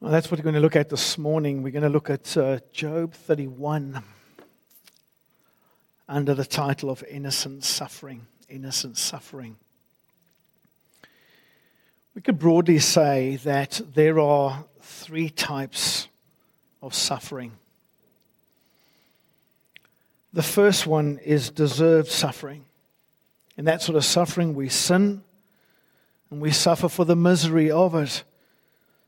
Well, that's what we're going to look at this morning. We're going to look at uh, Job 31 under the title of Innocent Suffering. Innocent Suffering. We could broadly say that there are three types of suffering. The first one is deserved suffering. In that sort of suffering, we sin and we suffer for the misery of it.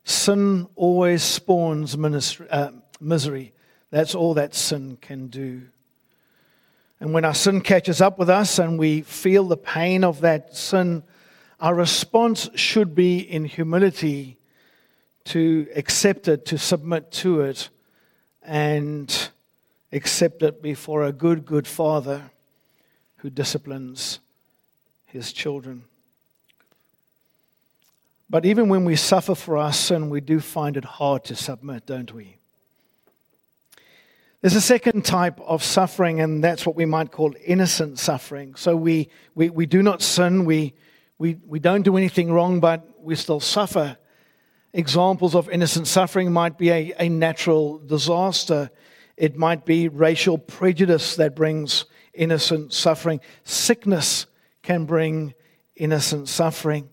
Sin always spawns ministry, uh, misery. That's all that sin can do. And when our sin catches up with us and we feel the pain of that sin, our response should be in humility to accept it, to submit to it, and accept it before a good, good father who disciplines his children. But even when we suffer for our sin, we do find it hard to submit, don't we? There's a second type of suffering, and that's what we might call innocent suffering. So we, we, we do not sin, we, we, we don't do anything wrong, but we still suffer. Examples of innocent suffering might be a, a natural disaster, it might be racial prejudice that brings innocent suffering, sickness can bring innocent suffering.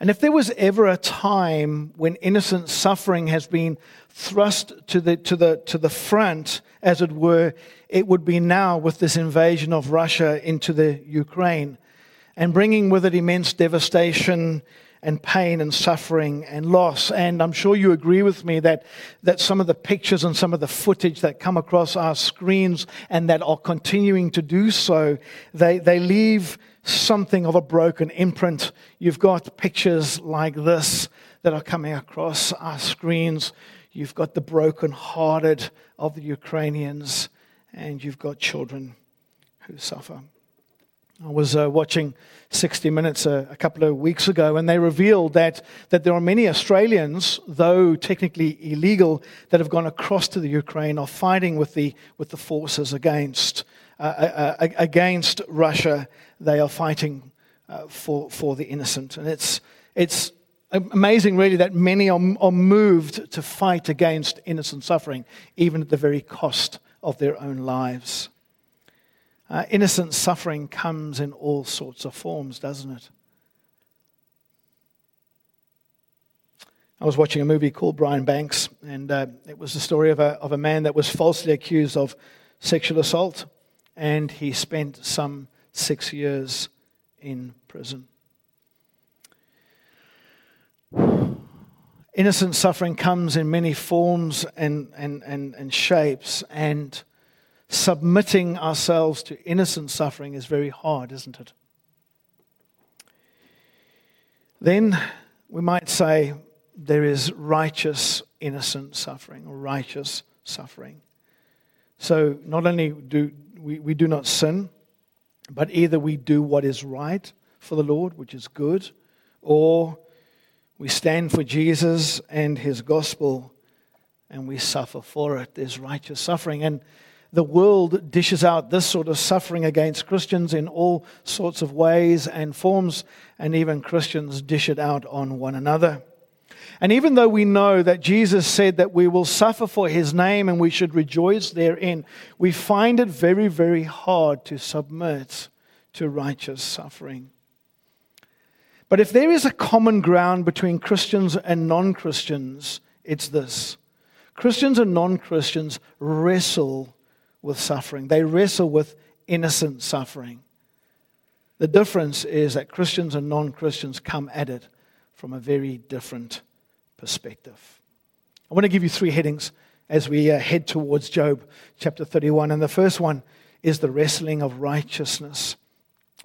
And if there was ever a time when innocent suffering has been thrust to the, to the, to the front, as it were, it would be now with this invasion of Russia into the Ukraine and bringing with it immense devastation and pain and suffering and loss. And I'm sure you agree with me that, that some of the pictures and some of the footage that come across our screens and that are continuing to do so, they, they leave something of a broken imprint. You've got pictures like this that are coming across our screens. You've got the broken-hearted of the Ukrainians, and you've got children who suffer. I was uh, watching 60 Minutes a, a, couple of weeks ago, and they revealed that, that there are many Australians, though technically illegal, that have gone across to the Ukraine, are fighting with the, with the forces against, uh, uh, uh against Russia they are fighting for, for the innocent. And it's, it's amazing, really, that many are, are moved to fight against innocent suffering, even at the very cost of their own lives. Uh, innocent suffering comes in all sorts of forms, doesn't it? I was watching a movie called Brian Banks, and uh, it was the story of a, of a man that was falsely accused of sexual assault, and he spent some six years in prison. Innocent suffering comes in many forms and, and, and, and shapes, and submitting ourselves to innocent suffering is very hard, isn't it? Then we might say there is righteous, innocent suffering, or righteous suffering. So not only do we, we do not sin, but either we do what is right for the Lord, which is good, or we stand for Jesus and his gospel and we suffer for it. There's righteous suffering. And the world dishes out this sort of suffering against Christians in all sorts of ways and forms, and even Christians dish it out on one another. And even though we know that Jesus said that we will suffer for his name and we should rejoice therein, we find it very, very hard to submit to righteous suffering. But if there is a common ground between Christians and non Christians, it's this Christians and non Christians wrestle with suffering, they wrestle with innocent suffering. The difference is that Christians and non Christians come at it from a very different perspective. I want to give you three headings as we uh, head towards Job chapter 31. And the first one is the wrestling of righteousness.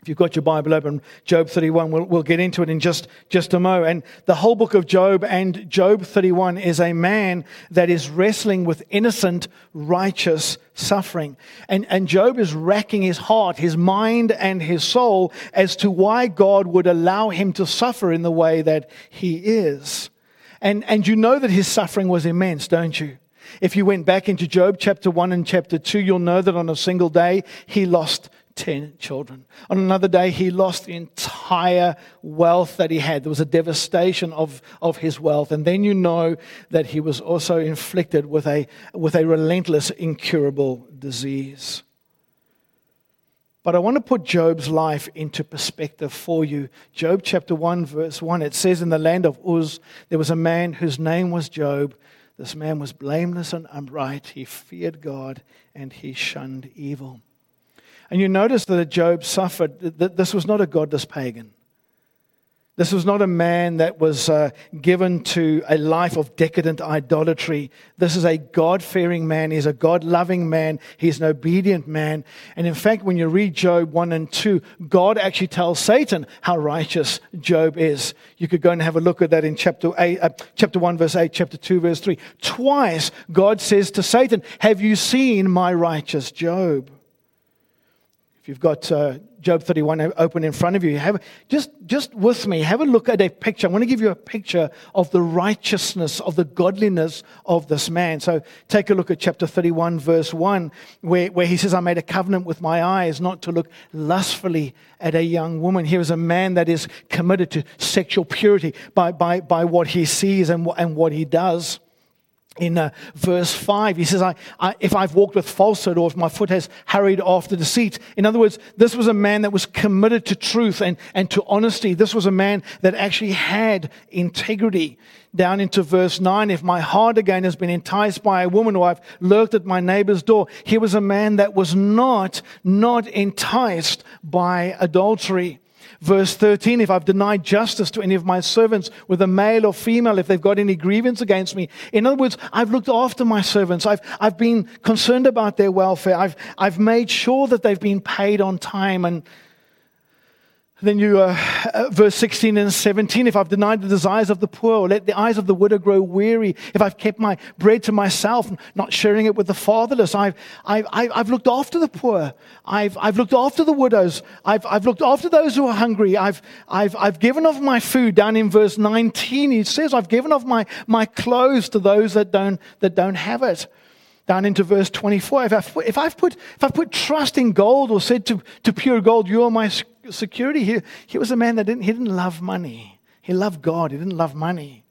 If you've got your Bible open, Job 31, we'll, we'll get into it in just, just a mo. And the whole book of Job and Job 31 is a man that is wrestling with innocent, righteous suffering. And, and Job is racking his heart, his mind, and his soul as to why God would allow him to suffer in the way that he is. And, and you know that his suffering was immense, don't you? If you went back into Job chapter 1 and chapter 2, you'll know that on a single day he lost 10 children. On another day, he lost the entire wealth that he had. There was a devastation of, of his wealth. And then you know that he was also inflicted with a, with a relentless, incurable disease. But I want to put Job's life into perspective for you. Job chapter 1, verse 1, it says, In the land of Uz, there was a man whose name was Job. This man was blameless and upright. He feared God and he shunned evil. And you notice that Job suffered, that this was not a godless pagan. This was not a man that was uh, given to a life of decadent idolatry. This is a God fearing man. He's a God loving man. He's an obedient man. And in fact, when you read Job 1 and 2, God actually tells Satan how righteous Job is. You could go and have a look at that in chapter, eight, uh, chapter 1, verse 8, chapter 2, verse 3. Twice, God says to Satan, Have you seen my righteous Job? If you've got uh, Job 31 open in front of you, have, just, just with me, have a look at a picture. I want to give you a picture of the righteousness, of the godliness of this man. So take a look at chapter 31, verse 1, where, where he says, I made a covenant with my eyes not to look lustfully at a young woman. Here is a man that is committed to sexual purity by, by, by what he sees and, what and what he does in uh, verse 5 he says I, I, if i've walked with falsehood or if my foot has hurried after deceit. In other words this was a man that was committed to truth and, and to honesty. This was a man that actually had integrity. Down into verse 9 if my heart again has been enticed by a woman or i've lurked at my neighbor's door he was a man that was not not enticed by adultery Verse 13, if I've denied justice to any of my servants, whether male or female, if they've got any grievance against me. In other words, I've looked after my servants. I've, I've been concerned about their welfare. I've, I've made sure that they've been paid on time and then you, uh, verse 16 and 17, if I've denied the desires of the poor, or let the eyes of the widow grow weary, if I've kept my bread to myself, not sharing it with the fatherless, I've, I've, I've looked after the poor, I've, I've looked after the widows, I've, I've looked after those who are hungry, I've, I've, I've given of my food. Down in verse 19, he says, I've given of my, my clothes to those that don't, that don't have it down into verse 24. If I've, put, if I've, put, if I've put trust in gold or said to, to pure gold, you are my security. He, he was a man that didn't, he didn't love money. He loved God. He didn't love money.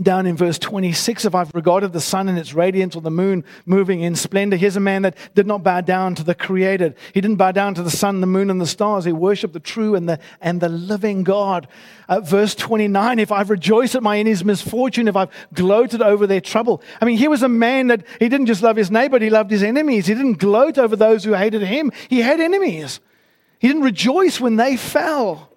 Down in verse 26, if I've regarded the sun and its radiance or the moon moving in splendor, here's a man that did not bow down to the created. He didn't bow down to the sun, the moon, and the stars. He worshiped the true and the, and the living God. Uh, verse 29, if I've rejoiced at my enemy's misfortune, if I've gloated over their trouble. I mean, here was a man that he didn't just love his neighbor, he loved his enemies. He didn't gloat over those who hated him. He had enemies. He didn't rejoice when they fell.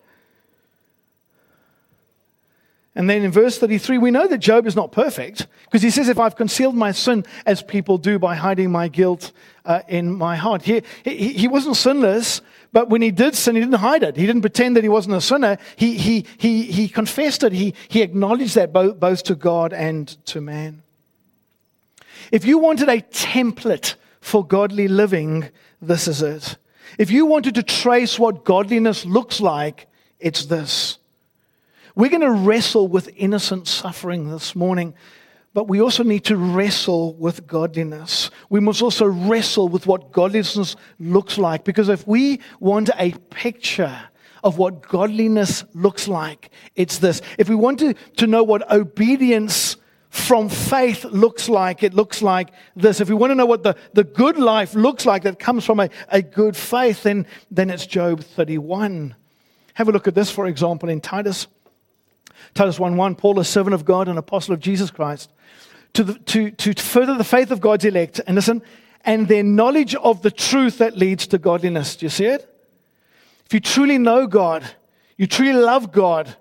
And then in verse 33, we know that Job is not perfect because he says, If I've concealed my sin as people do by hiding my guilt uh, in my heart. He, he, he, wasn't sinless, but when he did sin, he didn't hide it. He didn't pretend that he wasn't a sinner. He, he, he, he confessed it. He, he acknowledged that both, both to God and to man. If you wanted a template for godly living, this is it. If you wanted to trace what godliness looks like, it's this. We're going to wrestle with innocent suffering this morning, but we also need to wrestle with godliness. We must also wrestle with what godliness looks like, because if we want a picture of what godliness looks like, it's this. If we want to, to know what obedience from faith looks like, it looks like this. If we want to know what the, the good life looks like that comes from a, a good faith, then, then it's Job 31. Have a look at this, for example, in Titus. Titus 1 1, Paul, a servant of God and apostle of Jesus Christ, to, the, to, to further the faith of God's elect, and listen, and their knowledge of the truth that leads to godliness. Do you see it? If you truly know God, you truly love God,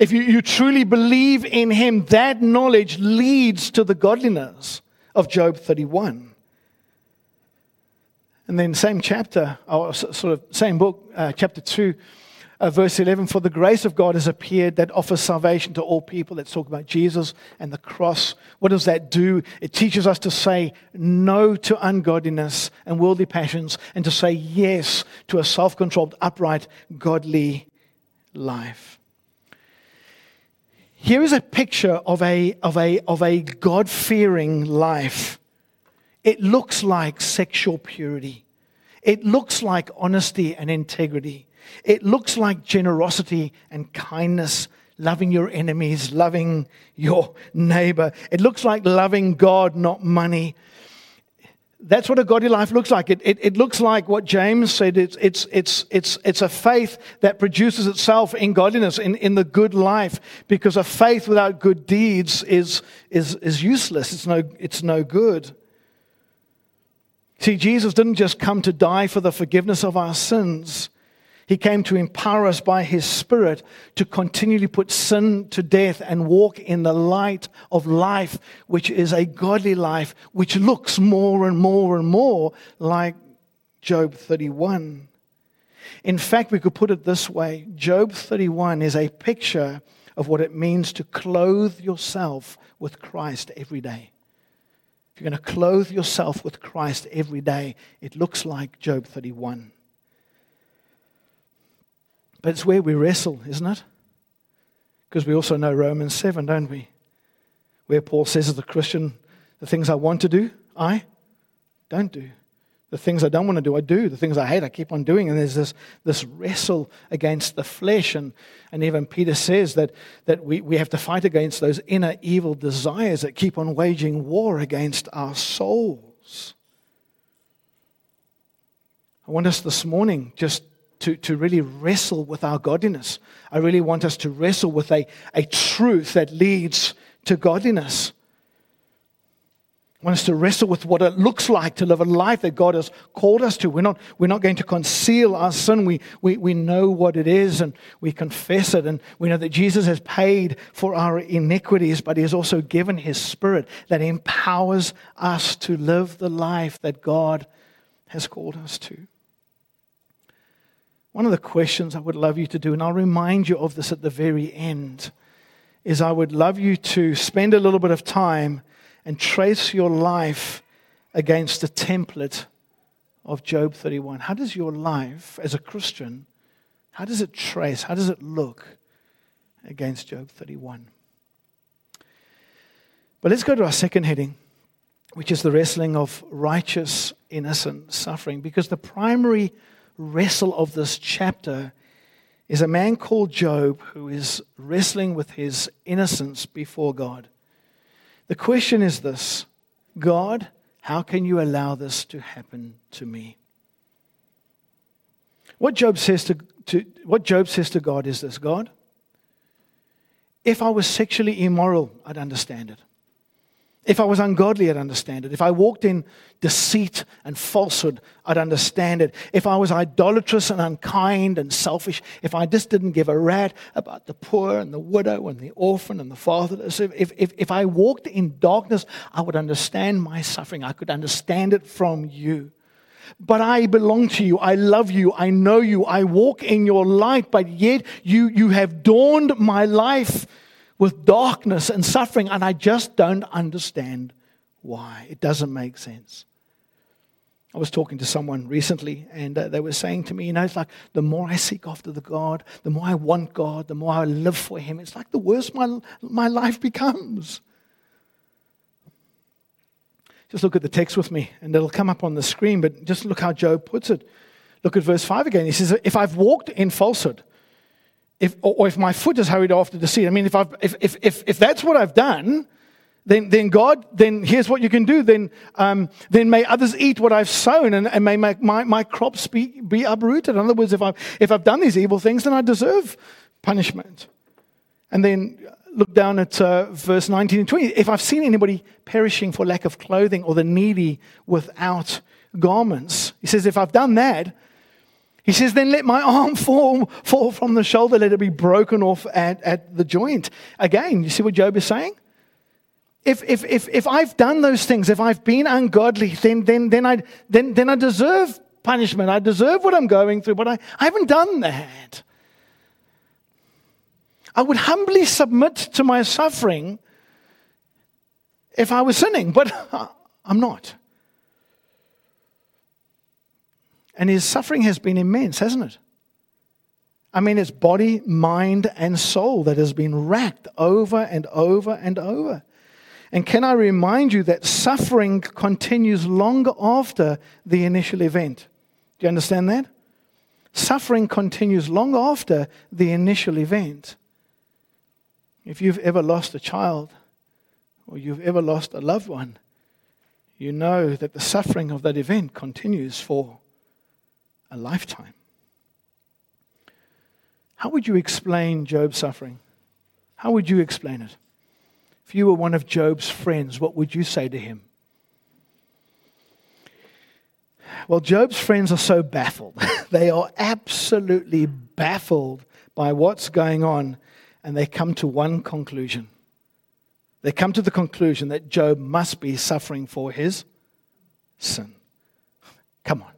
if you, you truly believe in Him, that knowledge leads to the godliness of Job 31. And then, same chapter, or sort of same book, uh, chapter 2, uh, verse 11 For the grace of God has appeared that offers salvation to all people. Let's talk about Jesus and the cross. What does that do? It teaches us to say no to ungodliness and worldly passions and to say yes to a self controlled, upright, godly life. Here is a picture of a, of a, of a God fearing life. It looks like sexual purity. It looks like honesty and integrity. It looks like generosity and kindness, loving your enemies, loving your neighbor. It looks like loving God, not money. That's what a godly life looks like. It, it, it, looks like what James said it's, it's, it's, it's, it's a faith that produces itself in godliness, in, in the good life, because a faith without good deeds is, is, is useless. It's no, it's no good. See, Jesus didn't just come to die for the forgiveness of our sins, he came to empower us by His Spirit to continually put sin to death and walk in the light of life, which is a godly life, which looks more and more and more like Job 31. In fact, we could put it this way Job 31 is a picture of what it means to clothe yourself with Christ every day. If you're going to clothe yourself with Christ every day, it looks like Job 31. But it's where we wrestle, isn't it? Because we also know Romans 7, don't we? Where Paul says as a Christian, the things I want to do, I don't do. The things I don't want to do, I do. The things I hate, I keep on doing. And there's this, this wrestle against the flesh. And, and even Peter says that, that we, we have to fight against those inner evil desires that keep on waging war against our souls. I want us this morning just to, to really wrestle with our godliness. I really want us to wrestle with a, a truth that leads to godliness. I want us to wrestle with what it looks like to live a life that God has called us to. We're not, we're not going to conceal our sin. We, we, we know what it is and we confess it. And we know that Jesus has paid for our iniquities, but He has also given His Spirit that empowers us to live the life that God has called us to. One of the questions I would love you to do, and I'll remind you of this at the very end, is I would love you to spend a little bit of time and trace your life against the template of Job 31. How does your life as a Christian, how does it trace, how does it look against Job 31? But let's go to our second heading, which is the wrestling of righteous, innocent suffering, because the primary wrestle of this chapter is a man called Job who is wrestling with his innocence before God. The question is this God, how can you allow this to happen to me? What Job says to, to, what Job says to God is this God, if I was sexually immoral, I'd understand it. If I was ungodly, I'd understand it. If I walked in deceit and falsehood, I'd understand it. If I was idolatrous and unkind and selfish, if I just didn't give a rat about the poor and the widow and the orphan and the fatherless, if, if, if I walked in darkness, I would understand my suffering. I could understand it from you. But I belong to you. I love you. I know you. I walk in your light, but yet you, you have dawned my life with darkness and suffering, and I just don't understand why. It doesn't make sense. I was talking to someone recently, and uh, they were saying to me, you know, it's like the more I seek after the God, the more I want God, the more I live for Him, it's like the worse my, my life becomes. Just look at the text with me, and it'll come up on the screen, but just look how Job puts it. Look at verse 5 again. He says, If I've walked in falsehood, if, or if my foot is hurried after deceit, I mean, if, I've, if, if, if, if that's what I've done, then, then God, then here's what you can do. Then, um, then may others eat what I've sown and, and may my, my, my crops be, be uprooted. In other words, if I've, if I've done these evil things, then I deserve punishment. And then look down at uh, verse 19 and 20. If I've seen anybody perishing for lack of clothing or the needy without garments, he says, if I've done that, he says, Then let my arm fall, fall from the shoulder, let it be broken off at, at the joint. Again, you see what Job is saying? If, if, if, if I've done those things, if I've been ungodly, then, then, then, I, then, then I deserve punishment. I deserve what I'm going through, but I, I haven't done that. I would humbly submit to my suffering if I was sinning, but I'm not. And his suffering has been immense, hasn't it? I mean, it's body, mind, and soul that has been racked over and over and over. And can I remind you that suffering continues long after the initial event? Do you understand that? Suffering continues long after the initial event. If you've ever lost a child or you've ever lost a loved one, you know that the suffering of that event continues for a lifetime. How would you explain Job's suffering? How would you explain it? If you were one of Job's friends, what would you say to him? Well, Job's friends are so baffled. they are absolutely baffled by what's going on, and they come to one conclusion. They come to the conclusion that Job must be suffering for his sin. Come on.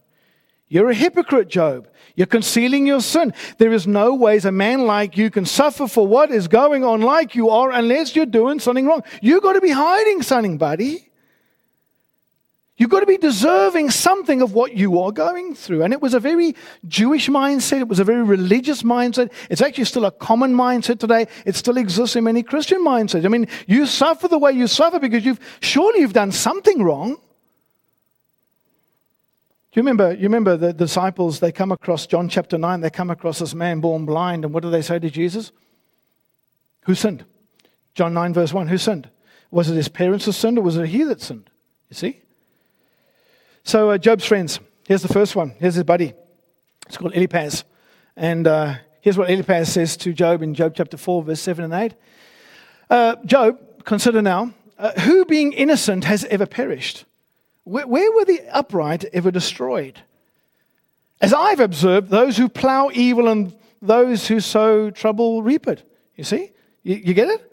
You're a hypocrite, Job. You're concealing your sin. There is no ways a man like you can suffer for what is going on like you are unless you're doing something wrong. You've got to be hiding something, buddy. You've got to be deserving something of what you are going through. And it was a very Jewish mindset. It was a very religious mindset. It's actually still a common mindset today. It still exists in many Christian mindsets. I mean, you suffer the way you suffer because you've surely you've done something wrong. Do you remember, you remember the disciples, they come across John chapter 9, they come across this man born blind, and what do they say to Jesus? Who sinned? John 9, verse 1, who sinned? Was it his parents who sinned, or was it he that sinned? You see? So, uh, Job's friends, here's the first one. Here's his buddy. It's called Eliphaz. And uh, here's what Eliphaz says to Job in Job chapter 4, verse 7 and 8. Uh, Job, consider now, uh, who being innocent has ever perished? Where, where were the upright ever destroyed? As I've observed, those who plow evil and those who sow trouble reap it. You see? You, you get it?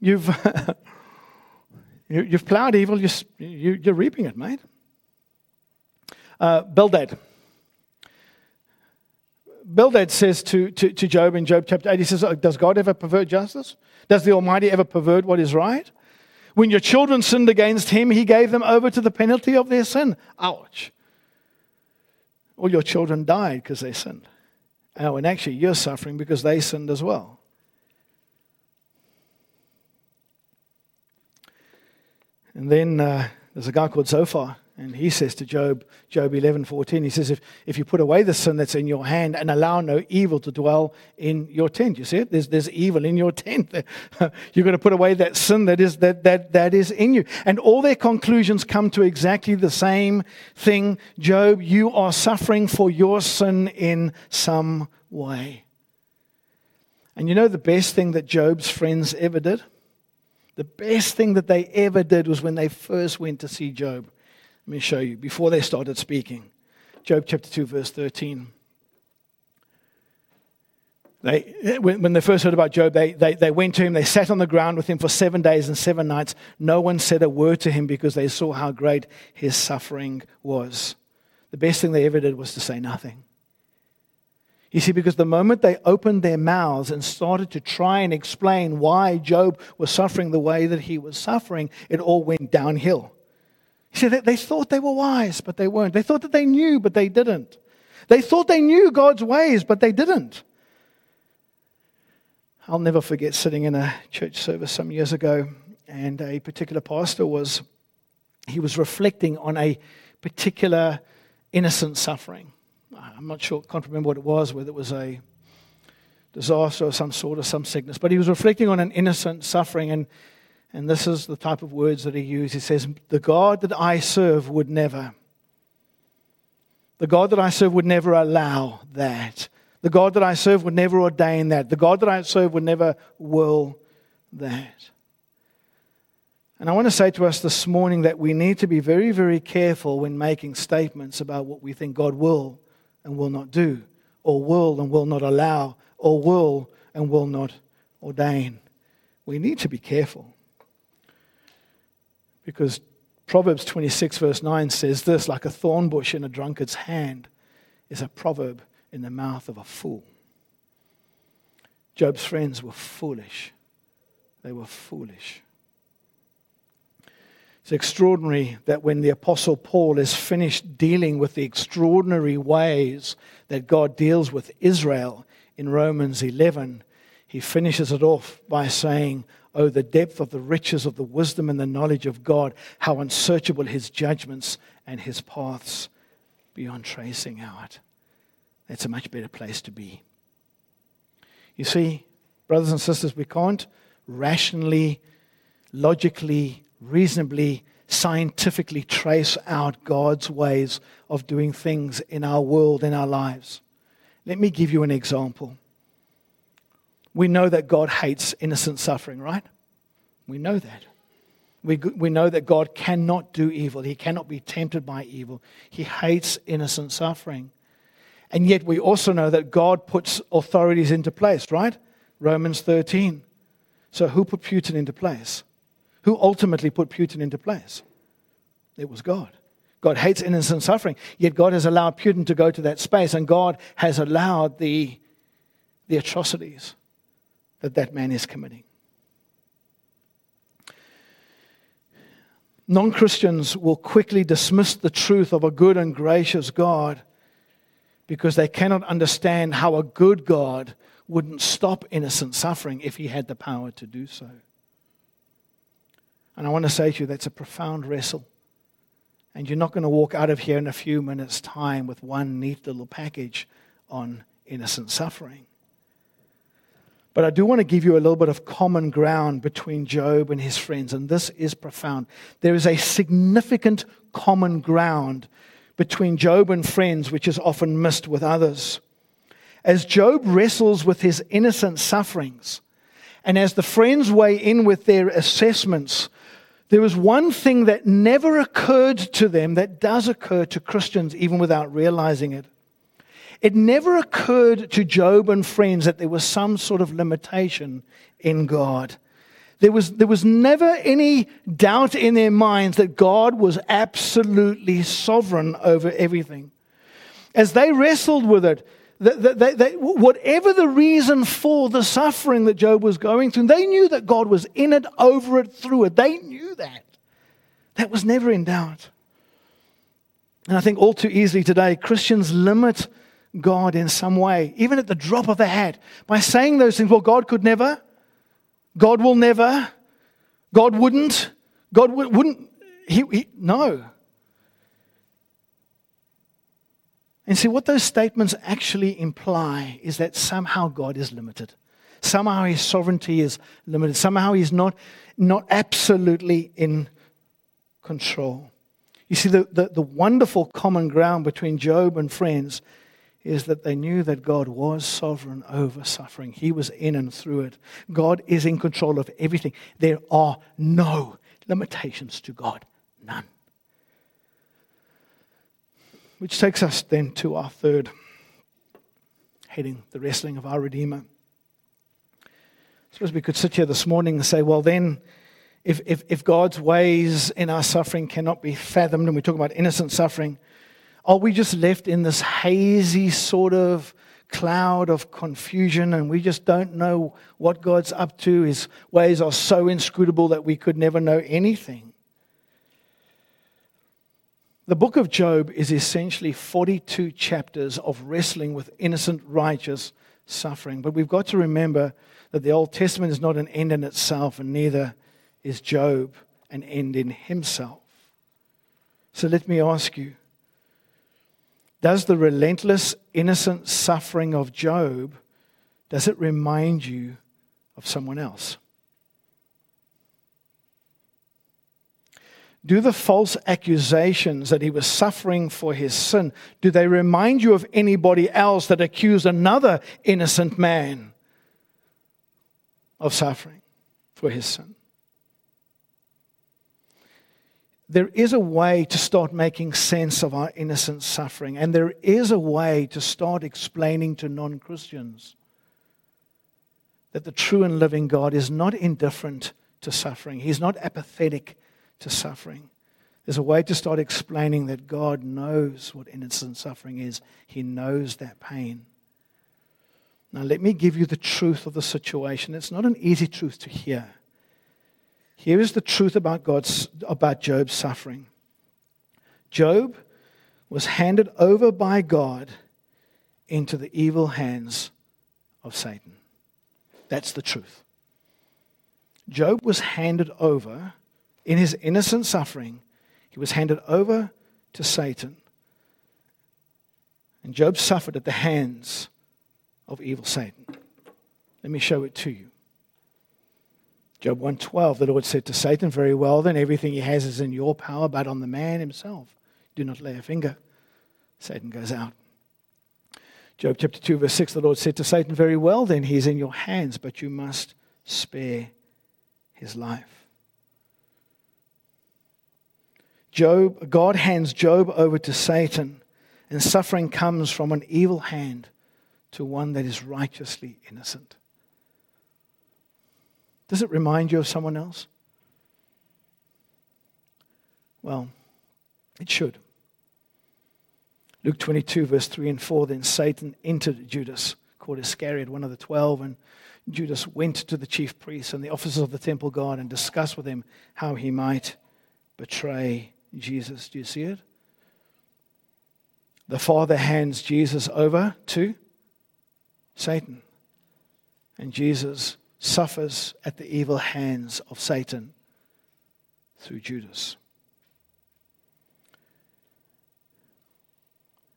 You've, you, have plowed evil, you're, you, are reaping it, mate. Uh, Bildad. Bildad says to, to, to Job in Job chapter 8, he says, Does God ever pervert justice? Does the Almighty ever pervert what is right? When your children sinned against him, he gave them over to the penalty of their sin. Ouch. All your children died because they sinned. Oh, and actually, you're suffering because they sinned as well. And then uh, there's a guy called Zophar. And he says to Job, Job 11, 14, he says, if, if you put away the sin that's in your hand and allow no evil to dwell in your tent, you see it? There's, there's evil in your tent. You're going to put away that sin that is, that, that, that is in you. And all their conclusions come to exactly the same thing. Job, you are suffering for your sin in some way. And you know the best thing that Job's friends ever did? The best thing that they ever did was when they first went to see Job. Let me show you before they started speaking. Job chapter 2, verse 13. They, when they first heard about Job, they, they, they went to him, they sat on the ground with him for seven days and seven nights. No one said a word to him because they saw how great his suffering was. The best thing they ever did was to say nothing. You see, because the moment they opened their mouths and started to try and explain why Job was suffering the way that he was suffering, it all went downhill. He they thought they were wise, but they weren't. They thought that they knew, but they didn't. They thought they knew God's ways, but they didn't. I'll never forget sitting in a church service some years ago, and a particular pastor was he was reflecting on a particular innocent suffering. I'm not sure, can't remember what it was, whether it was a disaster of some sort or some sickness, but he was reflecting on an innocent suffering, and and this is the type of words that he used. He says, The God that I serve would never. The God that I serve would never allow that. The God that I serve would never ordain that. The God that I serve would never will that. And I want to say to us this morning that we need to be very, very careful when making statements about what we think God will and will not do, or will and will not allow, or will and will not ordain. We need to be careful. Because Proverbs 26, verse 9 says this like a thorn bush in a drunkard's hand is a proverb in the mouth of a fool. Job's friends were foolish. They were foolish. It's extraordinary that when the Apostle Paul is finished dealing with the extraordinary ways that God deals with Israel in Romans 11, he finishes it off by saying, Oh, the depth of the riches of the wisdom and the knowledge of God, how unsearchable his judgments and his paths beyond tracing out. That's a much better place to be. You see, brothers and sisters, we can't rationally, logically, reasonably, scientifically trace out God's ways of doing things in our world, in our lives. Let me give you an example. We know that God hates innocent suffering, right? We know that. We, we know that God cannot do evil. He cannot be tempted by evil. He hates innocent suffering. And yet we also know that God puts authorities into place, right? Romans 13. So who put Putin into place? Who ultimately put Putin into place? It was God. God hates innocent suffering, yet God has allowed Putin to go to that space, and God has allowed the, the atrocities that that man is committing. Non Christians will quickly dismiss the truth of a good and gracious God because they cannot understand how a good God wouldn't stop innocent suffering if he had the power to do so. And I want to say to you, that's a profound wrestle. And you're not going to walk out of here in a few minutes' time with one neat little package on innocent suffering. But I do want to give you a little bit of common ground between Job and his friends, and this is profound. There is a significant common ground between Job and friends, which is often missed with others. As Job wrestles with his innocent sufferings, and as the friends weigh in with their assessments, there is one thing that never occurred to them that does occur to Christians even without realizing it. It never occurred to Job and friends that there was some sort of limitation in God. There was, there was never any doubt in their minds that God was absolutely sovereign over everything. As they wrestled with it, they, they, they, whatever the reason for the suffering that Job was going through, they knew that God was in it, over it, through it. They knew that. That was never in doubt. And I think all too easily today, Christians limit God in some way, even at the drop of a hat, by saying those things. Well, God could never. God will never. God wouldn't. God wouldn't. He, he, no. And see, what those statements actually imply is that somehow God is limited. Somehow his sovereignty is limited. Somehow he's not, not absolutely in control. You see, the, the, the wonderful common ground between Job and friends is that they knew that God was sovereign over suffering. He was in and through it. God is in control of everything. There are no limitations to God, none. Which takes us then to our third heading, the wrestling of our Redeemer. I suppose we could sit here this morning and say, well, then, if, if, if God's ways in our suffering cannot be fathomed, and we talk about innocent suffering, are we just left in this hazy sort of cloud of confusion and we just don't know what God's up to? His ways are so inscrutable that we could never know anything. The book of Job is essentially 42 chapters of wrestling with innocent, righteous suffering. But we've got to remember that the Old Testament is not an end in itself, and neither is Job an end in himself. So let me ask you does the relentless, innocent suffering of Job, does it remind you of someone else? Do the false accusations that he was suffering for his sin, do they remind you of anybody else that accused another innocent man of suffering for his sin? There is a way to start making sense of our innocent suffering, and there is a way to start explaining to non Christians that the true and living God is not indifferent to suffering, He's not apathetic to suffering. There's a way to start explaining that God knows what innocent suffering is, He knows that pain. Now, let me give you the truth of the situation. It's not an easy truth to hear. Here is the truth about God's about Job's suffering. Job was handed over by God into the evil hands of Satan. That's the truth. Job was handed over in his innocent suffering, he was handed over to Satan. And Job suffered at the hands of evil Satan. Let me show it to you. Job 112, the Lord said to Satan, Very well, then everything he has is in your power, but on the man himself, do not lay a finger. Satan goes out. Job chapter 2, verse 6, the Lord said to Satan, Very well, then he's in your hands, but you must spare his life. Job, God hands Job over to Satan, and suffering comes from an evil hand to one that is righteously innocent. Does it remind you of someone else? Well, it should. Luke 22, verse 3 and 4 Then Satan entered Judas, called Iscariot, one of the twelve, and Judas went to the chief priests and the officers of the temple guard and discussed with them how he might betray Jesus. Do you see it? The Father hands Jesus over to Satan. And Jesus suffers at the evil hands of Satan through Judas.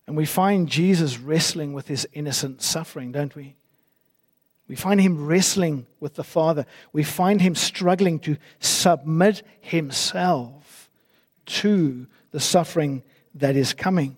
And we find Jesus wrestling with his innocent suffering, don't we? We find him wrestling with the Father. We find him struggling to submit himself to the suffering that is coming.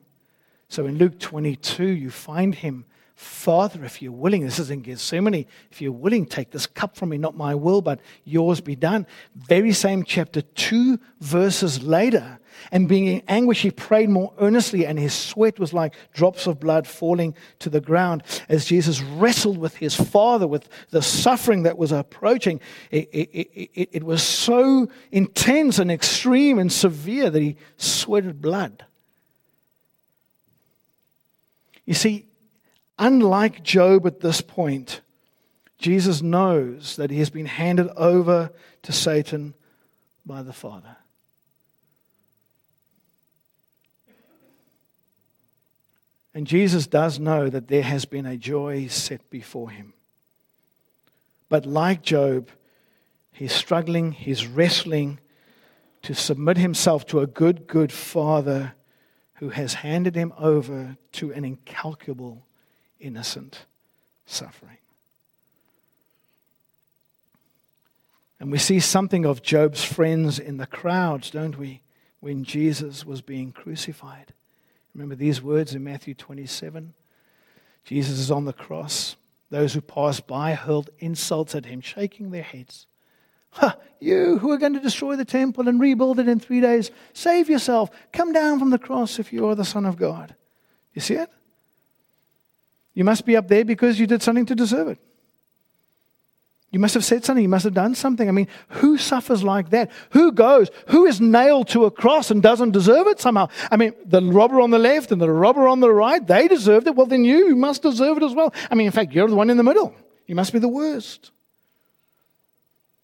So in Luke 22, you find him Father, if you're willing, this is in Gethsemane, if you're willing, take this cup from me, not my will, but yours be done. Very same chapter, two verses later. And being in anguish, he prayed more earnestly, and his sweat was like drops of blood falling to the ground. As Jesus wrestled with his Father, with the suffering that was approaching, it, it, it, it was so intense and extreme and severe that he sweated blood. You see, Unlike Job at this point, Jesus knows that he has been handed over to Satan by the Father. And Jesus does know that there has been a joy set before him. But like Job, he's struggling, he's wrestling to submit himself to a good, good Father who has handed him over to an incalculable innocent suffering. And we see something of Job's friends in the crowds, don't we, when Jesus was being crucified. Remember these words in Matthew 27? Jesus is on the cross. Those who passed by hurled insults at him, shaking their heads. Ha, you who are going to destroy the temple and rebuild it in three days, save yourself. Come down from the cross if you are the Son of God. You see it? You must be up there because you did something to deserve it. You must have said something. You must have done something. I mean, who suffers like that? Who goes? Who is nailed to a cross and doesn't deserve it somehow? I mean, the robber on the left and the robber on the right, they deserved it. Well, then you must deserve it as well. I mean, in fact, you're the one in the middle. You must be the worst.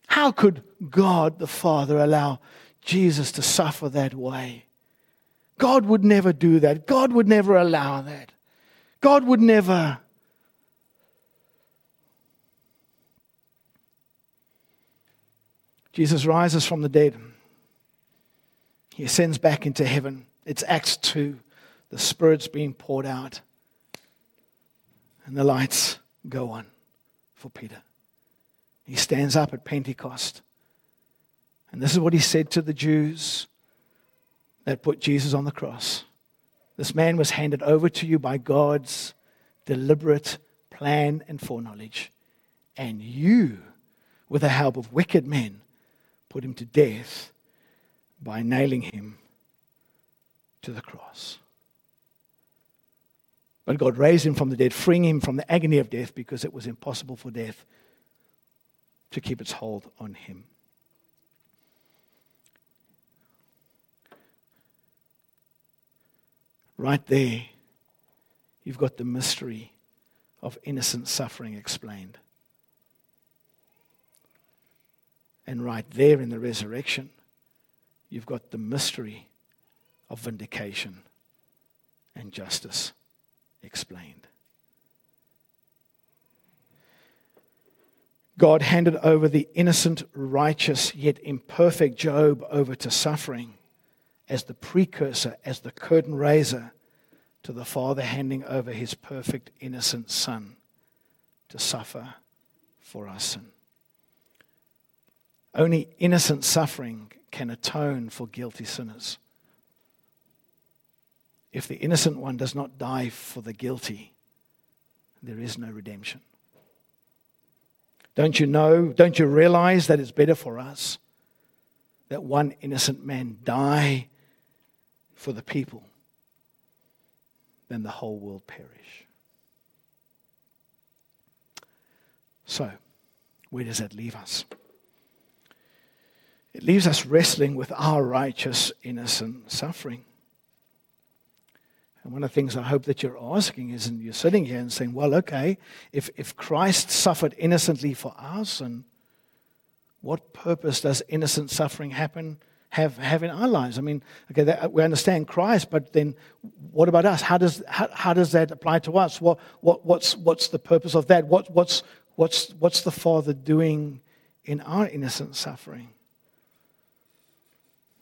How could God the Father allow Jesus to suffer that way? God would never do that. God would never allow that. God would never. Jesus rises from the dead. He ascends back into heaven. It's Acts 2. The Spirit's being poured out. And the lights go on for Peter. He stands up at Pentecost. And this is what he said to the Jews that put Jesus on the cross. This man was handed over to you by God's deliberate plan and foreknowledge. And you, with the help of wicked men, put him to death by nailing him to the cross. But God raised him from the dead, freeing him from the agony of death because it was impossible for death to keep its hold on him. Right there, you've got the mystery of innocent suffering explained. And right there in the resurrection, you've got the mystery of vindication and justice explained. God handed over the innocent, righteous, yet imperfect Job over to suffering as the precursor, as the curtain raiser to the Father handing over his perfect, innocent Son to suffer for our sin. Only innocent suffering can atone for guilty sinners. If the innocent one does not die for the guilty, there is no redemption. Don't you know, don't you realize that it's better for us that one innocent man die for the people then the whole world perish? So, where does that leave us? It leaves us wrestling with our righteous, innocent suffering. And one of the things I hope that you're asking is, and you're sitting here and saying, well, okay, if, if Christ suffered innocently for our sin, what purpose does innocent suffering happen, have, have in our lives? I mean, okay, that, we understand Christ, but then what about us? How does, how, how does that apply to us? What, what, what's, what's the purpose of that? What, what's, what's, what's the Father doing in our innocent suffering?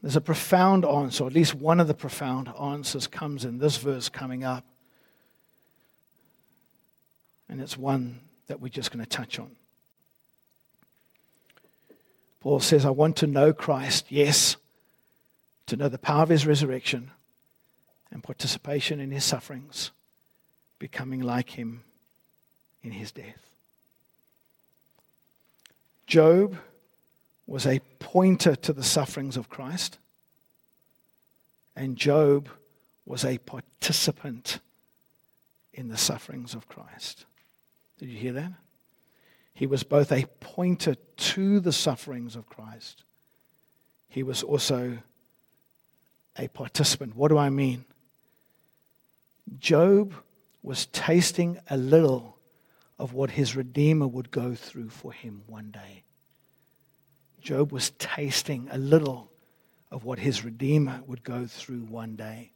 There's a profound answer, or at least one of the profound answers comes in this verse coming up. And it's one that we're just going to touch on. Paul says, I want to know Christ, yes, to know the power of his resurrection and participation in his sufferings, becoming like him in his death. Job was a pointer to the sufferings of Christ, and Job was a participant in the sufferings of Christ. Did you hear that? He was both a pointer to the sufferings of Christ, he was also a participant. What do I mean? Job was tasting a little of what his Redeemer would go through for him one day. Job was tasting a little of what his Redeemer would go through one day.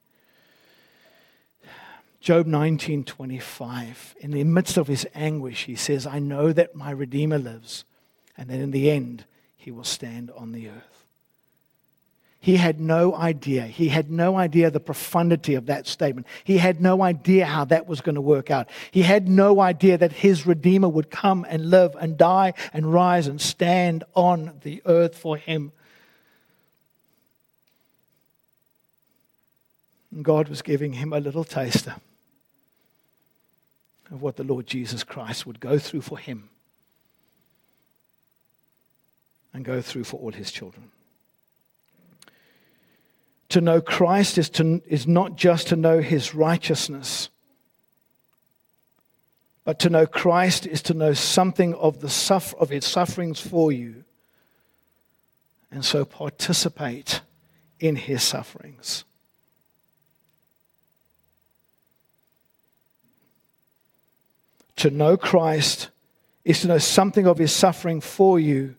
Job 19:25 in the midst of his anguish he says I know that my redeemer lives and that in the end he will stand on the earth. He had no idea. He had no idea the profundity of that statement. He had no idea how that was going to work out. He had no idea that his Redeemer would come and live and die and rise and stand on the earth for him. And God was giving him a little taster of what the Lord Jesus Christ would go through for him and go through for all his children. To know Christ is, to, is not just to know his righteousness, but to know Christ is to know something of, the suffer, of his sufferings for you, and so participate in his sufferings. To know Christ is to know something of his suffering for you,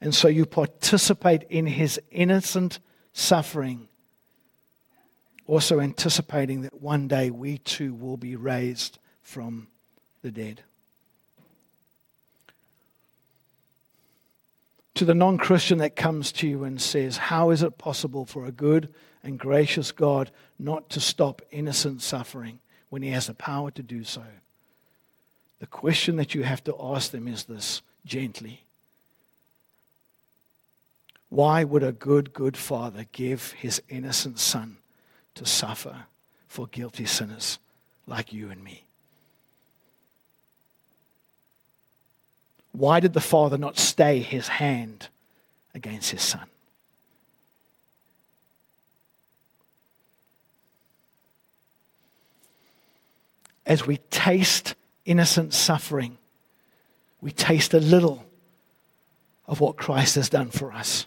and so you participate in his innocent suffering, also anticipating that one day we too will be raised from the dead. To the non Christian that comes to you and says, How is it possible for a good and gracious God not to stop innocent suffering when he has the power to do so? The question that you have to ask them is this gently why would a good, good father give his innocent son to suffer for guilty sinners like you and me? Why did the father not stay his hand against his son? As we taste innocent suffering, we taste a little of what Christ has done for us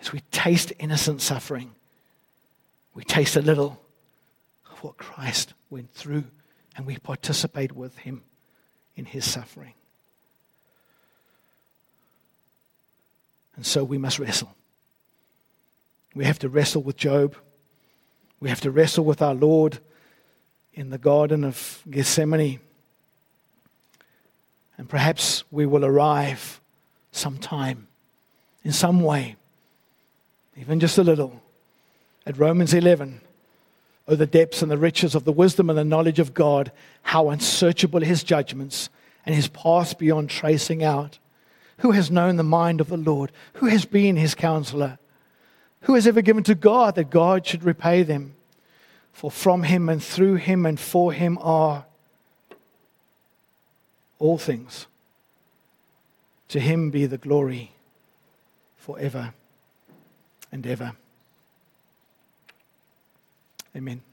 as we taste innocent suffering, we taste a little of what Christ went through and we participate with him in his suffering. And so we must wrestle. We have to wrestle with Job. We have to wrestle with our Lord in the Garden of Gethsemane. And perhaps we will arrive sometime in some way even just a little, at Romans 11, Oh, the depths and the riches of the wisdom and the knowledge of God, how unsearchable his judgments and his paths beyond tracing out. Who has known the mind of the Lord? Who has been his counselor? Who has ever given to God that God should repay them? For from him and through him and for him are all things. To him be the glory forever and ever. Amen.